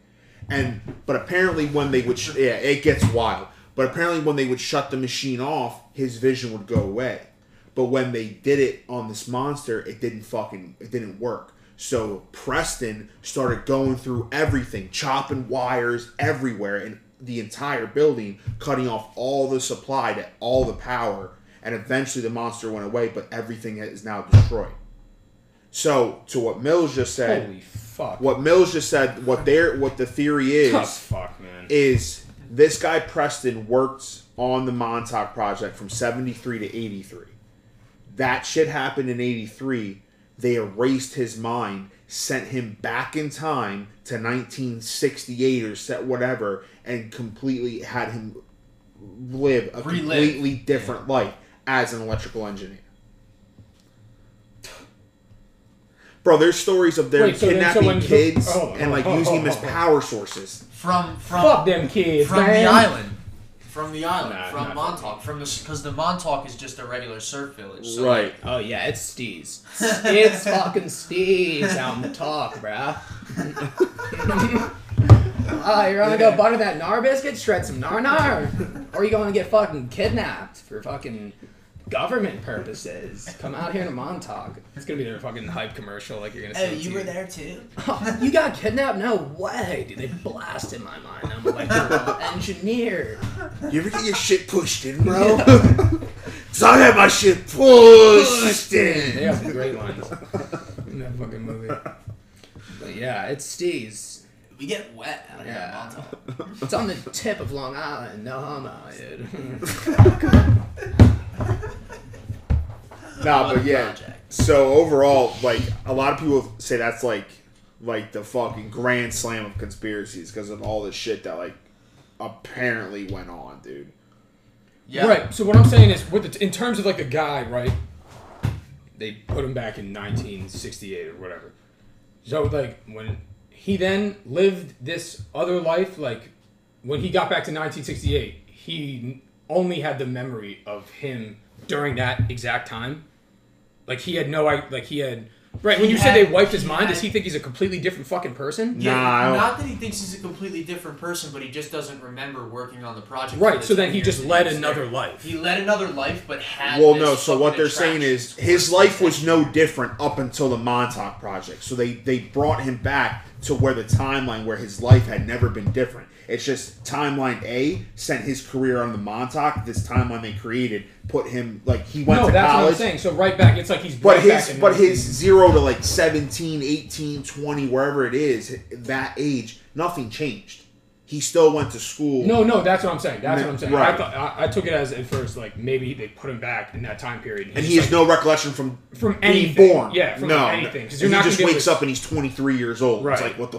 [SPEAKER 3] And but apparently when they would sh- yeah, it gets wild. But apparently when they would shut the machine off, his vision would go away. But when they did it on this monster, it didn't fucking it didn't work. So Preston started going through everything, chopping wires everywhere in the entire building, cutting off all the supply to all the power, and eventually the monster went away, but everything is now destroyed. So to what Mills just said,
[SPEAKER 2] Holy fuck.
[SPEAKER 3] what Mills just said, what their what the theory is
[SPEAKER 2] Tough fuck, man.
[SPEAKER 3] is this guy Preston worked on the Montauk project from 73 to 83. That shit happened in 83. They erased his mind, sent him back in time to 1968 or set whatever, and completely had him live a
[SPEAKER 1] Relive.
[SPEAKER 3] completely different life as an electrical engineer. Bro, there's stories of them
[SPEAKER 2] Wait, so so
[SPEAKER 3] kidnapping
[SPEAKER 2] when-
[SPEAKER 3] kids
[SPEAKER 2] oh,
[SPEAKER 3] and like
[SPEAKER 2] oh,
[SPEAKER 3] using
[SPEAKER 2] oh,
[SPEAKER 3] them as
[SPEAKER 2] oh, oh.
[SPEAKER 3] power sources.
[SPEAKER 1] From from
[SPEAKER 2] Fuck them kids,
[SPEAKER 1] from
[SPEAKER 2] man.
[SPEAKER 1] the island. From the island,
[SPEAKER 2] Nah,
[SPEAKER 1] from
[SPEAKER 2] not
[SPEAKER 1] Montauk, from the because the Montauk is just a regular surf village. So like,
[SPEAKER 2] Oh yeah, it's Steez. it's fucking Steez out in the talk, bruh. Uh, oh, you're gonna go butter that nar biscuit, shred some nar nar, or you gonna get fucking kidnapped for fucking government purposes. Come out here to Montauk. It's gonna be their fucking hype commercial, like you're gonna oh, see.
[SPEAKER 1] Oh,
[SPEAKER 2] on
[SPEAKER 1] you were
[SPEAKER 2] TV.
[SPEAKER 1] there too.
[SPEAKER 2] Oh, you got kidnapped? No way, dude. They blasted my mind. I'm a electrical engineer.
[SPEAKER 3] You ever get your shit pushed in, bro? Cause I had my shit pushed
[SPEAKER 2] They
[SPEAKER 3] in.
[SPEAKER 2] have some great lines in that fucking movie. But yeah, it's Steve's.
[SPEAKER 1] We get wet out here
[SPEAKER 2] Yeah.
[SPEAKER 1] in Montauk.
[SPEAKER 2] It's on the tip of Long Island. No homo, dude.
[SPEAKER 3] Nah, but yeah.
[SPEAKER 1] Project.
[SPEAKER 3] So overall, like a lot of people say that's like like the fucking grand slam of conspiracies because of all the shit that like apparently went on, dude.
[SPEAKER 1] Yeah.
[SPEAKER 2] Right. So what I'm saying is, with the, in terms of like a guy, right? They put him back in 1968 or whatever. So like when he then lived this other life, like when he got back to 1968, he only had the memory of him during that exact time. Like he had no, i- like he had. Right. when
[SPEAKER 1] He
[SPEAKER 2] you said they wiped his
[SPEAKER 1] he
[SPEAKER 2] mind, does he think he's a completely different fucking person?
[SPEAKER 1] Yeah,
[SPEAKER 3] Nah, don't-
[SPEAKER 1] that he thinks he's a completely different person, but he just doesn't remember working on the project.
[SPEAKER 2] Right,
[SPEAKER 1] the
[SPEAKER 2] so then he just led
[SPEAKER 1] was
[SPEAKER 2] another
[SPEAKER 1] there.
[SPEAKER 2] life.
[SPEAKER 1] He led another life, but had.
[SPEAKER 3] Well,
[SPEAKER 1] this
[SPEAKER 3] no. So what they're saying is his life was no different up until the Montauk Project. So they they brought him back to where the timeline where his life had never been different. It's just timeline A sent his career on the Montauk. This timeline they created put him like he went
[SPEAKER 2] no,
[SPEAKER 3] to
[SPEAKER 2] that's what I'm saying. So right back, it's like he's
[SPEAKER 3] But
[SPEAKER 2] right back
[SPEAKER 3] his but
[SPEAKER 2] 19
[SPEAKER 3] his 0 to like 17, 18, 20 wherever it is, that age, nothing changed. He still went to school.
[SPEAKER 2] No, no, that's what I'm saying. That's what I'm saying. I thought I, I took it as at first like maybe they put him back in that time period,
[SPEAKER 3] and
[SPEAKER 2] he's
[SPEAKER 3] he has
[SPEAKER 2] like,
[SPEAKER 3] no recollection from
[SPEAKER 2] from
[SPEAKER 3] being
[SPEAKER 2] anything.
[SPEAKER 3] born.
[SPEAKER 2] Yeah, from
[SPEAKER 3] no,
[SPEAKER 2] anything. Because
[SPEAKER 3] And he just
[SPEAKER 2] gonna be able
[SPEAKER 3] wakes up and he's 23 years old. Right. It's
[SPEAKER 2] Right.
[SPEAKER 3] like what the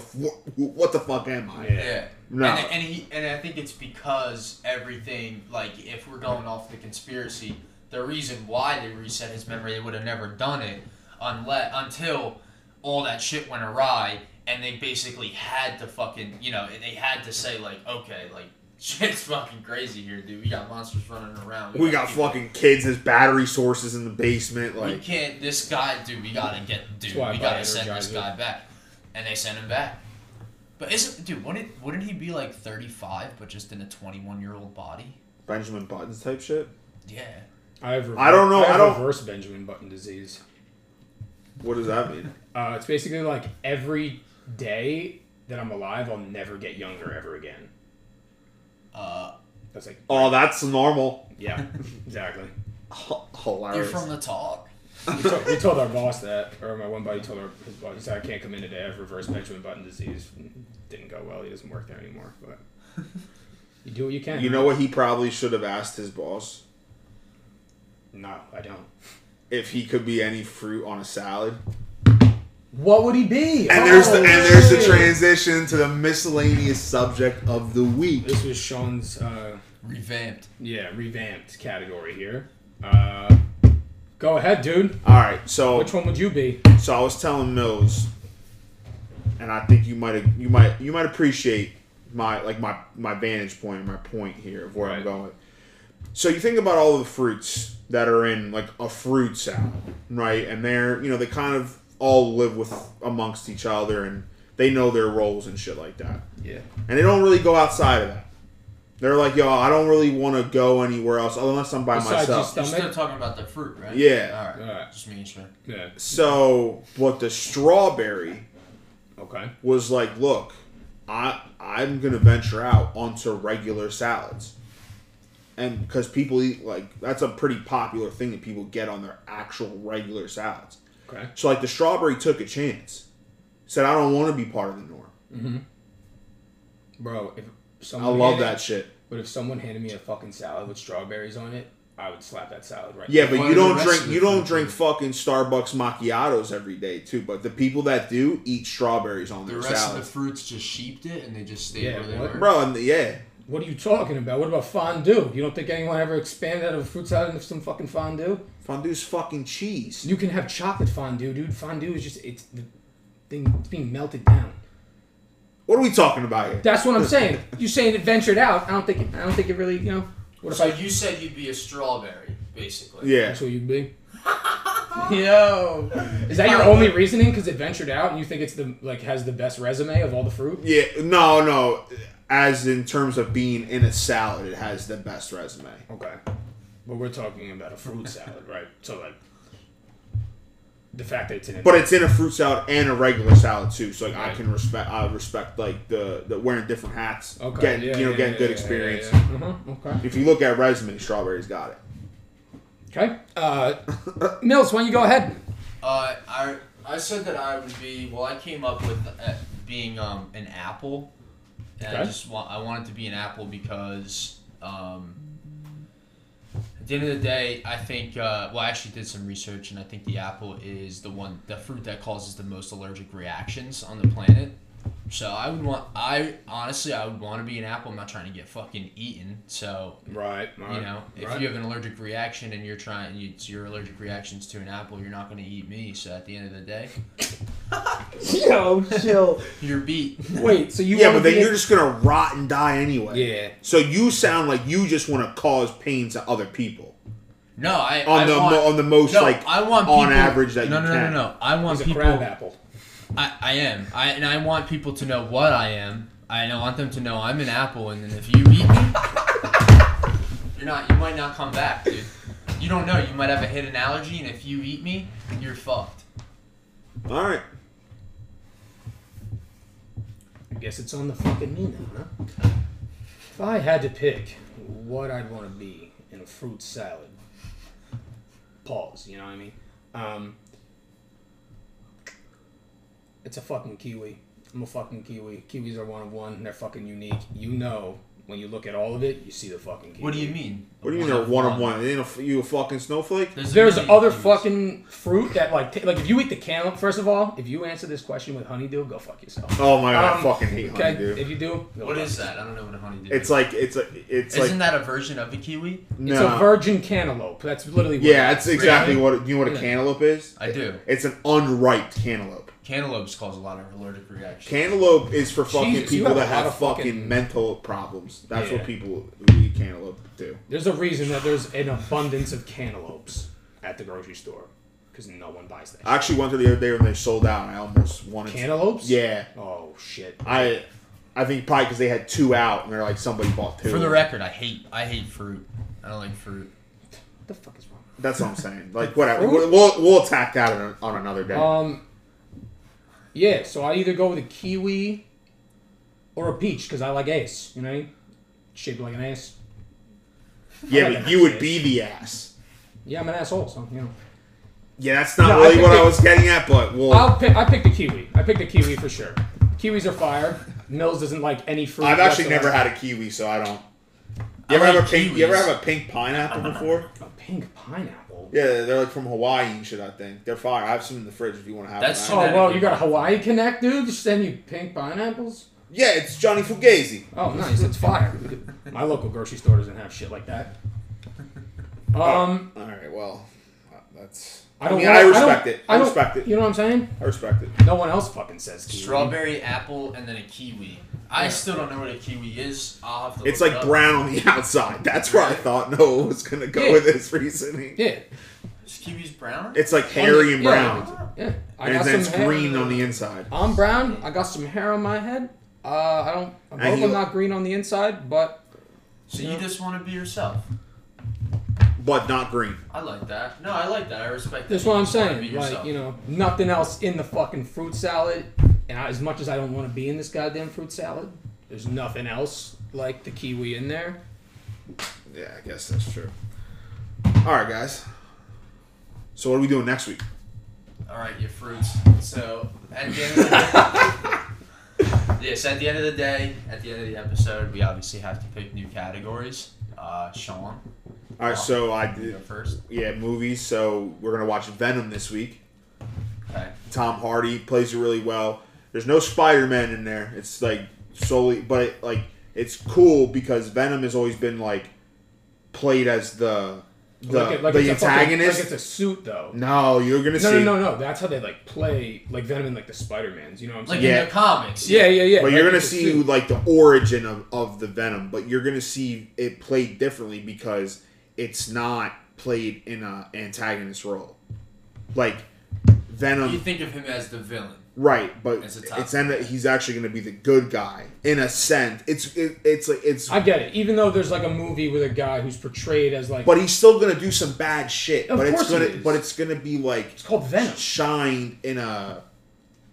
[SPEAKER 3] what the fuck am I?
[SPEAKER 2] Yeah.
[SPEAKER 1] Yeah.
[SPEAKER 3] No.
[SPEAKER 1] And, and he and I think it's because everything like if we're going off the conspiracy, the reason why they reset his memory, they would have never done it unless until all that shit went awry and they basically had to fucking you know they had to say like okay like shit's fucking crazy here dude we got monsters running around
[SPEAKER 3] We got
[SPEAKER 1] people-
[SPEAKER 3] fucking kids as battery sources in the basement. Like we
[SPEAKER 1] can't this guy dude we gotta get dude we gotta send this
[SPEAKER 2] Energizer.
[SPEAKER 1] guy back and they sent him back but isn't dude wouldn't wouldn't he be like 35 but just in a 21 year old body
[SPEAKER 3] Benjamin Buttons type shit.
[SPEAKER 1] yeah
[SPEAKER 2] I have.
[SPEAKER 3] I don't know,
[SPEAKER 2] I, have
[SPEAKER 3] I don't-
[SPEAKER 2] reverse Benjamin Button disease.
[SPEAKER 3] What does that mean?
[SPEAKER 2] Uh, it's basically like every day that I'm alive, I'll never get younger ever again.
[SPEAKER 1] uh
[SPEAKER 2] That's like,
[SPEAKER 3] Oh, that's normal.
[SPEAKER 2] yeah, exactly.
[SPEAKER 3] H-
[SPEAKER 1] you're from the talk
[SPEAKER 2] We told, we told our boss that, or my one buddy told our, his boss, he said, I can't come in today. I have reverse Benjamin Button disease. Didn't go well. He doesn't work there anymore. But you do what you can.
[SPEAKER 3] you know what he probably should have asked his boss
[SPEAKER 2] No, I don't.
[SPEAKER 3] if he could be any fruit on a salad.
[SPEAKER 2] What would he be?
[SPEAKER 3] And there's the
[SPEAKER 2] Oh,
[SPEAKER 3] and there's the transition to the miscellaneous subject of the week.
[SPEAKER 2] This was Sean's, uh,
[SPEAKER 1] revamped
[SPEAKER 2] yeah, revamped category here. Uh, go ahead, dude.
[SPEAKER 3] All right, so
[SPEAKER 2] Which one would you be?
[SPEAKER 3] so I was telling Mills, and I think you might you might you might appreciate my like my my vantage point and my point here of where I'm going. So you think about all of the fruits that are in like a fruit salad, right? And they're you know they kind of all live with amongst each other and they know their roles and shit like that.
[SPEAKER 2] Yeah.
[SPEAKER 3] And they don't really go outside of that. They're like, yo, I don't really want to go anywhere else unless I'm by
[SPEAKER 2] Besides
[SPEAKER 3] myself.
[SPEAKER 2] just-
[SPEAKER 1] you're still talking about the fruit right
[SPEAKER 3] Yeah.
[SPEAKER 1] all right
[SPEAKER 2] Alright.
[SPEAKER 1] just making sure
[SPEAKER 2] Yeah.
[SPEAKER 3] So, but the strawberry
[SPEAKER 2] Okay.
[SPEAKER 3] was like, look, I I'm gonna venture out onto regular salads, and because people eat like that's a pretty popular thing that people get on their actual regular salads.
[SPEAKER 2] Okay.
[SPEAKER 3] So like the strawberry took a chance, said I don't want to be part of the norm. Mm-hmm.
[SPEAKER 2] Bro, if
[SPEAKER 3] I love
[SPEAKER 2] handed-
[SPEAKER 3] that shit.
[SPEAKER 2] But if someone handed me a fucking salad with strawberries on it, I would slap that salad right.
[SPEAKER 3] Yeah, but
[SPEAKER 1] What
[SPEAKER 3] you
[SPEAKER 1] are the
[SPEAKER 3] don't drink you don't drink fucking Starbucks macchiatos every day too. But the people that do eat strawberries on
[SPEAKER 1] the
[SPEAKER 3] their
[SPEAKER 1] rest of
[SPEAKER 3] salads,
[SPEAKER 1] the fruits just sheeped it and they just stayed
[SPEAKER 2] Yeah,
[SPEAKER 1] where they were
[SPEAKER 3] bro. And yeah,
[SPEAKER 2] What are you talking about? What about fondue? You don't think anyone ever expanded out of a fruit salad into some fucking fondue?
[SPEAKER 3] fondue's fucking cheese.
[SPEAKER 2] You can have chocolate fondue, dude. Fondue is just it's the thing it's being melted down.
[SPEAKER 3] What are we talking about here?
[SPEAKER 2] That's what I'm saying. You're saying it ventured out? I don't think it, I don't think it really you know. What if I?
[SPEAKER 1] you said you'd be a strawberry basically
[SPEAKER 3] Yeah.
[SPEAKER 2] That's what you'd be. Yo, is that your only reasoning? Because it ventured out, and you think it's the like has the best resume of all the fruit?
[SPEAKER 3] Yeah, no, no. As in terms of being in a salad, it has the best resume.
[SPEAKER 2] Okay. But we're talking about a fruit salad, right? So like the fact that it's in a
[SPEAKER 3] But it's in a fruit salad and a regular salad too. So like I can respect I respect like the, the wearing different hats.
[SPEAKER 2] okay,
[SPEAKER 3] Getting
[SPEAKER 2] yeah,
[SPEAKER 3] you know,
[SPEAKER 2] yeah,
[SPEAKER 3] getting
[SPEAKER 2] yeah,
[SPEAKER 3] good
[SPEAKER 2] yeah,
[SPEAKER 3] experience.
[SPEAKER 2] Yeah, yeah. Uh-huh. Okay.
[SPEAKER 3] If you look at resume, strawberries got it.
[SPEAKER 2] Okay. Uh, Mills, why don't you go ahead?
[SPEAKER 1] Uh, I I said that I would be. Well, I came up with uh, being um, an apple, and I just want I wanted to be an apple because um, at the end of the day, I think. Uh, well, I actually did some research, and I think the apple is the one, the fruit that causes the most allergic reactions on the planet. So I would want. I honestly, I would want to be an apple. I'm not trying to get fucking eaten. So
[SPEAKER 2] Right.
[SPEAKER 1] you know, if you have an allergic reaction and you're trying, you, it's your allergic reactions to an apple, you're not going to eat me. So at the end of the day,
[SPEAKER 2] Yo, chill.
[SPEAKER 1] you're beat.
[SPEAKER 2] Wait, so you
[SPEAKER 3] yeah, but then you're just gonna rot and die anyway.
[SPEAKER 2] Yeah.
[SPEAKER 3] So you sound like you just want to cause pain to other people
[SPEAKER 1] No, I
[SPEAKER 3] on
[SPEAKER 1] I
[SPEAKER 3] the
[SPEAKER 1] want,
[SPEAKER 3] mo- on the most
[SPEAKER 1] no,
[SPEAKER 3] like
[SPEAKER 1] I want
[SPEAKER 3] on average that
[SPEAKER 1] no,
[SPEAKER 3] you
[SPEAKER 1] no,
[SPEAKER 3] can.
[SPEAKER 1] no, no, I want
[SPEAKER 2] He's a
[SPEAKER 1] people.
[SPEAKER 2] crab apple.
[SPEAKER 1] I, I am. I and I want people to know what I am. I don't want them to know I'm an apple, and then if you eat me, you're not. You might not come back, dude. You don't know. You might have a hidden allergy, and if you eat me, you're fucked.
[SPEAKER 3] All right.
[SPEAKER 2] I guess it's on the fucking me now, huh? If I had to pick what I'd want to be in a fruit salad, pause, you know what I mean? Um, it's a fucking kiwi. I'm a fucking kiwi. Kiwis are one of one. They're fucking unique. You know, when you look at all of it, you see the fucking kiwi.
[SPEAKER 1] What do you mean?
[SPEAKER 3] What do you mean they're one of one? Ain't a, you a fucking snowflake?
[SPEAKER 1] There's, a
[SPEAKER 2] There's
[SPEAKER 1] million
[SPEAKER 2] other
[SPEAKER 1] kiwis.
[SPEAKER 2] fucking fruit that like t- like if you eat the cantaloupe. First of all, if you answer this question with honeydew, go fuck yourself.
[SPEAKER 3] Oh my god,
[SPEAKER 2] Um,
[SPEAKER 3] I fucking hate
[SPEAKER 2] Okay,
[SPEAKER 3] honeydew.
[SPEAKER 2] if you do, go
[SPEAKER 1] What
[SPEAKER 2] fuck
[SPEAKER 1] is that? I don't know what a honeydew.
[SPEAKER 3] It's
[SPEAKER 1] is.
[SPEAKER 3] like it's a it's
[SPEAKER 1] Isn't
[SPEAKER 3] like
[SPEAKER 1] that a version of a kiwi?
[SPEAKER 2] It's a virgin cantaloupe. That's literally what
[SPEAKER 3] Yeah,
[SPEAKER 2] it
[SPEAKER 3] that's
[SPEAKER 2] is.
[SPEAKER 3] exactly
[SPEAKER 2] Really?
[SPEAKER 3] what you know what a
[SPEAKER 2] Yeah.
[SPEAKER 3] cantaloupe is.
[SPEAKER 1] I do.
[SPEAKER 3] It's an unripe cantaloupe.
[SPEAKER 1] Cantaloupes cause a lot of allergic reactions.
[SPEAKER 3] Cantaloupe is for fucking
[SPEAKER 2] Jesus, you
[SPEAKER 3] people
[SPEAKER 2] have a
[SPEAKER 3] that
[SPEAKER 2] lot
[SPEAKER 3] have
[SPEAKER 2] of
[SPEAKER 3] fucking,
[SPEAKER 2] fucking-
[SPEAKER 3] mental problems. That's what people who eat cantaloupe do.
[SPEAKER 2] There's a reason that there's an abundance of cantaloupes at the grocery store because no one buys that.
[SPEAKER 3] I actually went to the other day when they sold out. and I almost wanted. to.
[SPEAKER 2] Cantaloupes?
[SPEAKER 3] Yeah,
[SPEAKER 2] Oh shit.
[SPEAKER 3] I, I think probably because they had two out and they're like somebody bought two.
[SPEAKER 1] For the record, I hate I hate fruit. I don't like fruit.
[SPEAKER 2] What the fuck is wrong?
[SPEAKER 3] That's what I'm saying. Like whatever. We'll, we'll we'll attack that on, on another day.
[SPEAKER 2] Um. Yeah, so I either go with a kiwi or a peach because I like ace. You know, what I mean? shaped like an ass.
[SPEAKER 3] yeah,
[SPEAKER 2] like
[SPEAKER 3] but you would
[SPEAKER 2] shit.
[SPEAKER 3] be the ass.
[SPEAKER 2] Yeah, I'm an asshole, so you know.
[SPEAKER 3] Yeah, that's not
[SPEAKER 2] No, I
[SPEAKER 3] really
[SPEAKER 2] think
[SPEAKER 3] what I was getting at, but we'll.
[SPEAKER 2] I'll pick. I picked the kiwi. I picked the kiwi for sure. Kiwis are fire. Mills doesn't like any fruit.
[SPEAKER 3] I've actually
[SPEAKER 2] whatsoever.
[SPEAKER 3] never had a kiwi, so I don't.
[SPEAKER 1] I
[SPEAKER 3] You ever
[SPEAKER 1] like
[SPEAKER 3] have a pink? You ever have a pink pineapple before?
[SPEAKER 2] a pink pineapple.
[SPEAKER 3] Yeah, they're like from Hawaii and shit. I think they're fire. I have some in the fridge if you want to have
[SPEAKER 1] That's
[SPEAKER 3] them.
[SPEAKER 2] Oh well, you got a Hawaii Connect, dude. Just send you pink pineapples.
[SPEAKER 3] Yeah, it's Johnny Fugazi.
[SPEAKER 2] Oh, nice. It's fire. My local grocery store doesn't have shit like that. Um,
[SPEAKER 3] All right, well, uh, that's.
[SPEAKER 2] I don't.
[SPEAKER 3] mean,
[SPEAKER 2] wanna-
[SPEAKER 3] I respect
[SPEAKER 2] don't-
[SPEAKER 3] it. I
[SPEAKER 2] don't-
[SPEAKER 3] respect it.
[SPEAKER 2] You know what I'm saying?
[SPEAKER 3] I respect it.
[SPEAKER 2] No one else fucking says kiwi.
[SPEAKER 1] Strawberry, apple, and then a kiwi. I still don't know what a kiwi is. I'll have to.
[SPEAKER 3] It's
[SPEAKER 1] look
[SPEAKER 3] like
[SPEAKER 1] it up.
[SPEAKER 3] brown on the outside. That's where I thought Noah was gonna go
[SPEAKER 2] Yeah.
[SPEAKER 3] with this reasoning.
[SPEAKER 2] Yeah.
[SPEAKER 1] Is kiwis brown?
[SPEAKER 3] It's like hairy and brown,
[SPEAKER 2] Yeah. I
[SPEAKER 3] and
[SPEAKER 2] got
[SPEAKER 3] then
[SPEAKER 2] some
[SPEAKER 3] it's
[SPEAKER 2] hair.
[SPEAKER 3] green on the inside.
[SPEAKER 2] I'm brown. I got some hair on my head. Uh, I don't. I
[SPEAKER 3] And
[SPEAKER 2] hope
[SPEAKER 3] you-
[SPEAKER 2] I'm not green on the inside, but
[SPEAKER 1] so you just want to be yourself.
[SPEAKER 3] But not green.
[SPEAKER 1] I like that. No, I like that. I respect.
[SPEAKER 2] that's
[SPEAKER 1] that.
[SPEAKER 2] what I'm saying.
[SPEAKER 1] be
[SPEAKER 2] Like
[SPEAKER 1] yourself.
[SPEAKER 2] you know, nothing else in the fucking fruit salad. And I, as much as I don't want to be in this goddamn fruit salad, there's nothing else like the kiwi in there.
[SPEAKER 3] Yeah, I guess that's true. All right, guys. So what are we doing next week?
[SPEAKER 1] All right, your fruits. So at the end of the day, yes, at the end of the day, at the end of the episode, we obviously have to pick new categories. Uh, Sean,
[SPEAKER 3] All right, so I did.
[SPEAKER 1] go first.
[SPEAKER 3] Yeah, movies. So we're gonna watch Venom this week.
[SPEAKER 1] Okay.
[SPEAKER 3] Tom Hardy plays it really well. There's no Spider Man in there. It's like solely, but it, like it's cool because Venom has always been like played as the the,
[SPEAKER 2] like it- like
[SPEAKER 3] the
[SPEAKER 2] it's a fucking-
[SPEAKER 3] antagonist.
[SPEAKER 2] like it's a suit though.
[SPEAKER 3] no, you're gonna
[SPEAKER 2] No,
[SPEAKER 3] see.
[SPEAKER 2] no, no, no. That's how they like play like Venom in like the Spider Mans. You know what I'm
[SPEAKER 1] Like
[SPEAKER 2] saying?
[SPEAKER 3] Yeah.
[SPEAKER 1] in the comics.
[SPEAKER 2] yeah, yeah, yeah.
[SPEAKER 3] But
[SPEAKER 2] like
[SPEAKER 3] you're gonna see
[SPEAKER 2] suit.
[SPEAKER 3] like the origin of, of the Venom, but you're gonna see it played differently because it's not played in a antagonist role. Like Venom.
[SPEAKER 1] You think of him as the villain.
[SPEAKER 3] Right, but
[SPEAKER 1] It's
[SPEAKER 3] it's,
[SPEAKER 1] a top
[SPEAKER 3] then that he's actually going to be the good guy in a sense. It's it, it's like it's,
[SPEAKER 2] I get it. Even though there's like a movie with a guy who's portrayed as like
[SPEAKER 3] but he's still going to do some bad shit.
[SPEAKER 2] Of
[SPEAKER 3] but it's
[SPEAKER 2] course he
[SPEAKER 3] gonna but it's going to be like
[SPEAKER 2] it's called Venom.
[SPEAKER 3] Shined in a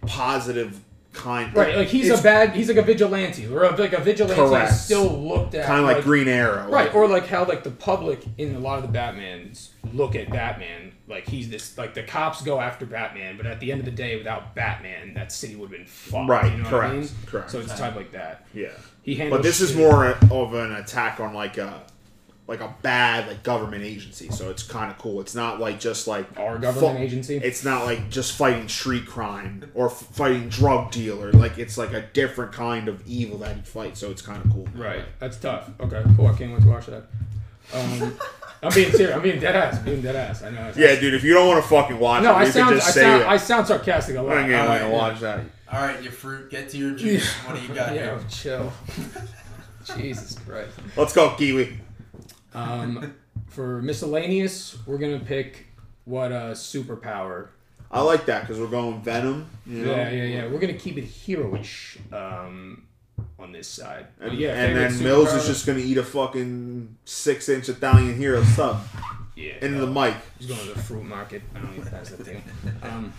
[SPEAKER 3] positive kind.
[SPEAKER 2] Right, like he's a bad, he's like a vigilante, or like a vigilante
[SPEAKER 3] Correct.
[SPEAKER 2] still looked at
[SPEAKER 3] kind of like, Green Arrow.
[SPEAKER 2] right? Or like how like the public in a lot of the Batman's look at Batman like he's this like the cops go after Batman, but at the end of the day, without Batman, that city would have been fucked.
[SPEAKER 3] Right,
[SPEAKER 2] you know what I
[SPEAKER 3] correct,
[SPEAKER 2] mean?
[SPEAKER 3] correct.
[SPEAKER 2] So it's type like that.
[SPEAKER 3] yeah.
[SPEAKER 2] He handles.
[SPEAKER 3] But this is more of an attack on like a like a bad like government agency. So it's kind of cool. It's not like just like
[SPEAKER 2] our government
[SPEAKER 3] fu-
[SPEAKER 2] agency.
[SPEAKER 3] It's not like just fighting street crime or f- fighting drug dealer. Like it's like a different kind of evil that he fights. So it's kind of cool.
[SPEAKER 2] Right, that's tough. Okay, cool. I can't wait to watch that. Um, I'm being serious. I'm being dead ass. I'm being dead ass. I know. I-
[SPEAKER 3] Yeah, dude. If you don't want to fucking watch
[SPEAKER 2] No,
[SPEAKER 3] it,
[SPEAKER 2] I
[SPEAKER 3] you
[SPEAKER 2] sound.
[SPEAKER 3] can
[SPEAKER 2] I
[SPEAKER 3] say
[SPEAKER 2] sound.
[SPEAKER 3] it.
[SPEAKER 2] I sound sarcastic a lot.
[SPEAKER 3] I ain't gonna
[SPEAKER 2] yeah.
[SPEAKER 3] watch that.
[SPEAKER 1] All right, your fruit. Get to your juice. what do you got
[SPEAKER 2] Yeah,
[SPEAKER 1] here?
[SPEAKER 2] chill. Jesus Christ.
[SPEAKER 3] Let's go, Kiwi.
[SPEAKER 2] Um, for miscellaneous, we're gonna pick what uh superpower.
[SPEAKER 3] I like that because we're going Venom. You know?
[SPEAKER 2] Yeah, yeah, yeah. We're gonna keep it heroish um, on this side. But
[SPEAKER 3] And,
[SPEAKER 2] yeah,
[SPEAKER 3] and then Mills is just gonna eat a fucking six inch Italian hero sub
[SPEAKER 2] yeah.
[SPEAKER 3] into the mic.
[SPEAKER 2] He's going to the fruit market. I don't even know if that's the thing. Um,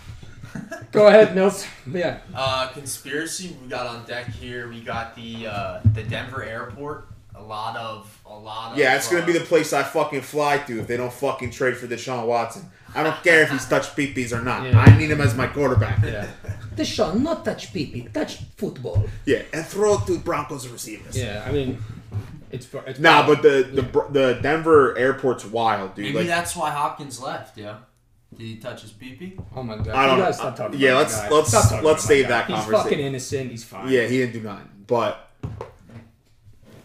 [SPEAKER 2] go ahead, Mills. Yeah.
[SPEAKER 1] Uh, conspiracy. We got on deck here. We got the uh, the Denver airport. A lot of a lot of.
[SPEAKER 3] Yeah, it's gonna
[SPEAKER 1] uh,
[SPEAKER 3] be the place I fucking fly to if they don't fucking trade for Deshaun Watson. I don't care if he's touched peepees or not.
[SPEAKER 2] Yeah.
[SPEAKER 3] I need him as my quarterback.
[SPEAKER 2] Yeah.
[SPEAKER 4] Deshaun, not touch pee touch football.
[SPEAKER 3] Yeah, and throw it to Broncos receivers.
[SPEAKER 2] Yeah. I mean, it's fu- it's
[SPEAKER 3] Nah, but the the Br- the Denver airport's wild, dude.
[SPEAKER 1] Maybe
[SPEAKER 3] Like,
[SPEAKER 1] that's why Hopkins left. Yeah. Did he touch his pee pee?
[SPEAKER 2] Oh my god!
[SPEAKER 3] I don't
[SPEAKER 2] you
[SPEAKER 3] know.
[SPEAKER 2] stop talking.
[SPEAKER 3] Yeah,
[SPEAKER 2] about
[SPEAKER 3] let's-
[SPEAKER 2] guy.
[SPEAKER 3] let's-
[SPEAKER 2] Stop
[SPEAKER 3] let's save that
[SPEAKER 2] He's
[SPEAKER 3] conversation.
[SPEAKER 2] He's fucking innocent. He's fine.
[SPEAKER 3] yeah, he didn't do nothing. But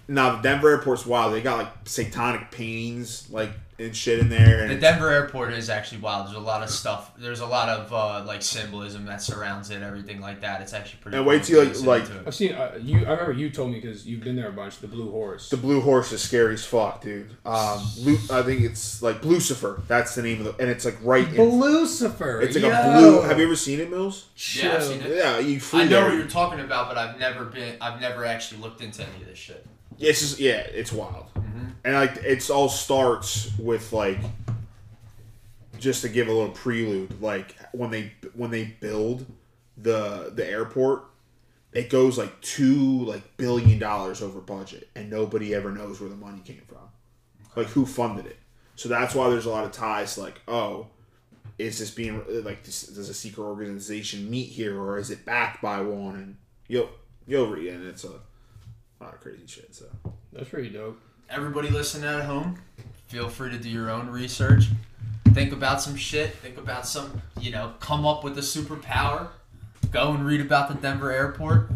[SPEAKER 3] now the Denver airport's wild. They got like satanic paintings like and shit in there. And
[SPEAKER 1] The Denver airport is actually wild. There's a lot of stuff. There's a lot of uh, like symbolism that surrounds it. Everything like that. It's actually pretty.
[SPEAKER 3] And
[SPEAKER 1] cool
[SPEAKER 3] wait till,
[SPEAKER 1] to
[SPEAKER 3] like- like-
[SPEAKER 2] I've seen uh, you. I remember you told me because you've been there a bunch. The Blue Horse.
[SPEAKER 3] the blue horse is scary as fuck, dude. Um, Lu- I think it's like Lucifer. That's the name of the, and it's like right. In,
[SPEAKER 4] Lucifer.
[SPEAKER 3] it's like
[SPEAKER 4] yo.
[SPEAKER 3] a blue. Have you ever seen it, Mills?
[SPEAKER 1] Yeah, I've seen it.
[SPEAKER 3] Yeah, you.
[SPEAKER 1] I know
[SPEAKER 3] there.
[SPEAKER 1] what you're talking about, but I've never been. I've never actually looked into any of this shit.
[SPEAKER 3] It's just yeah, it's wild,
[SPEAKER 1] Mm-hmm.
[SPEAKER 3] and like it's all starts with like just to give a little prelude, like when they when they build the the airport, it goes like two like billion dollars over budget, and nobody ever knows where the money came from, like who funded it. So that's why there's a lot of ties. Like, oh, is this being like this, does a secret organization meet here, or is it backed by one? And you'll you'll read, it, and it's a lot of crazy shit. So.
[SPEAKER 2] That's pretty dope.
[SPEAKER 1] Everybody listening at home, feel free to do your own research. Think about some shit. Think about some, you know, come up with a superpower. Go and read about the Denver airport.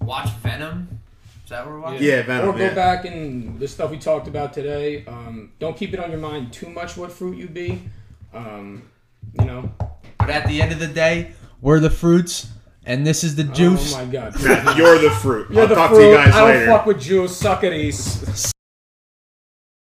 [SPEAKER 1] Watch Venom. Is that what we're watching?
[SPEAKER 3] Yeah, Venom,
[SPEAKER 2] Or go
[SPEAKER 3] yeah.
[SPEAKER 2] back and the stuff we talked about today. Um, don't keep it on your mind too much. What fruit you be. Um, you know.
[SPEAKER 1] But at the end of the day, we're the fruits, and this is the oh juice.
[SPEAKER 2] Oh my god.
[SPEAKER 3] You're the fruit.
[SPEAKER 2] You're
[SPEAKER 3] I'll
[SPEAKER 2] the
[SPEAKER 3] talk
[SPEAKER 2] fruit.
[SPEAKER 3] to you guys
[SPEAKER 2] I don't
[SPEAKER 3] later.
[SPEAKER 2] fuck with juice. Suck at East.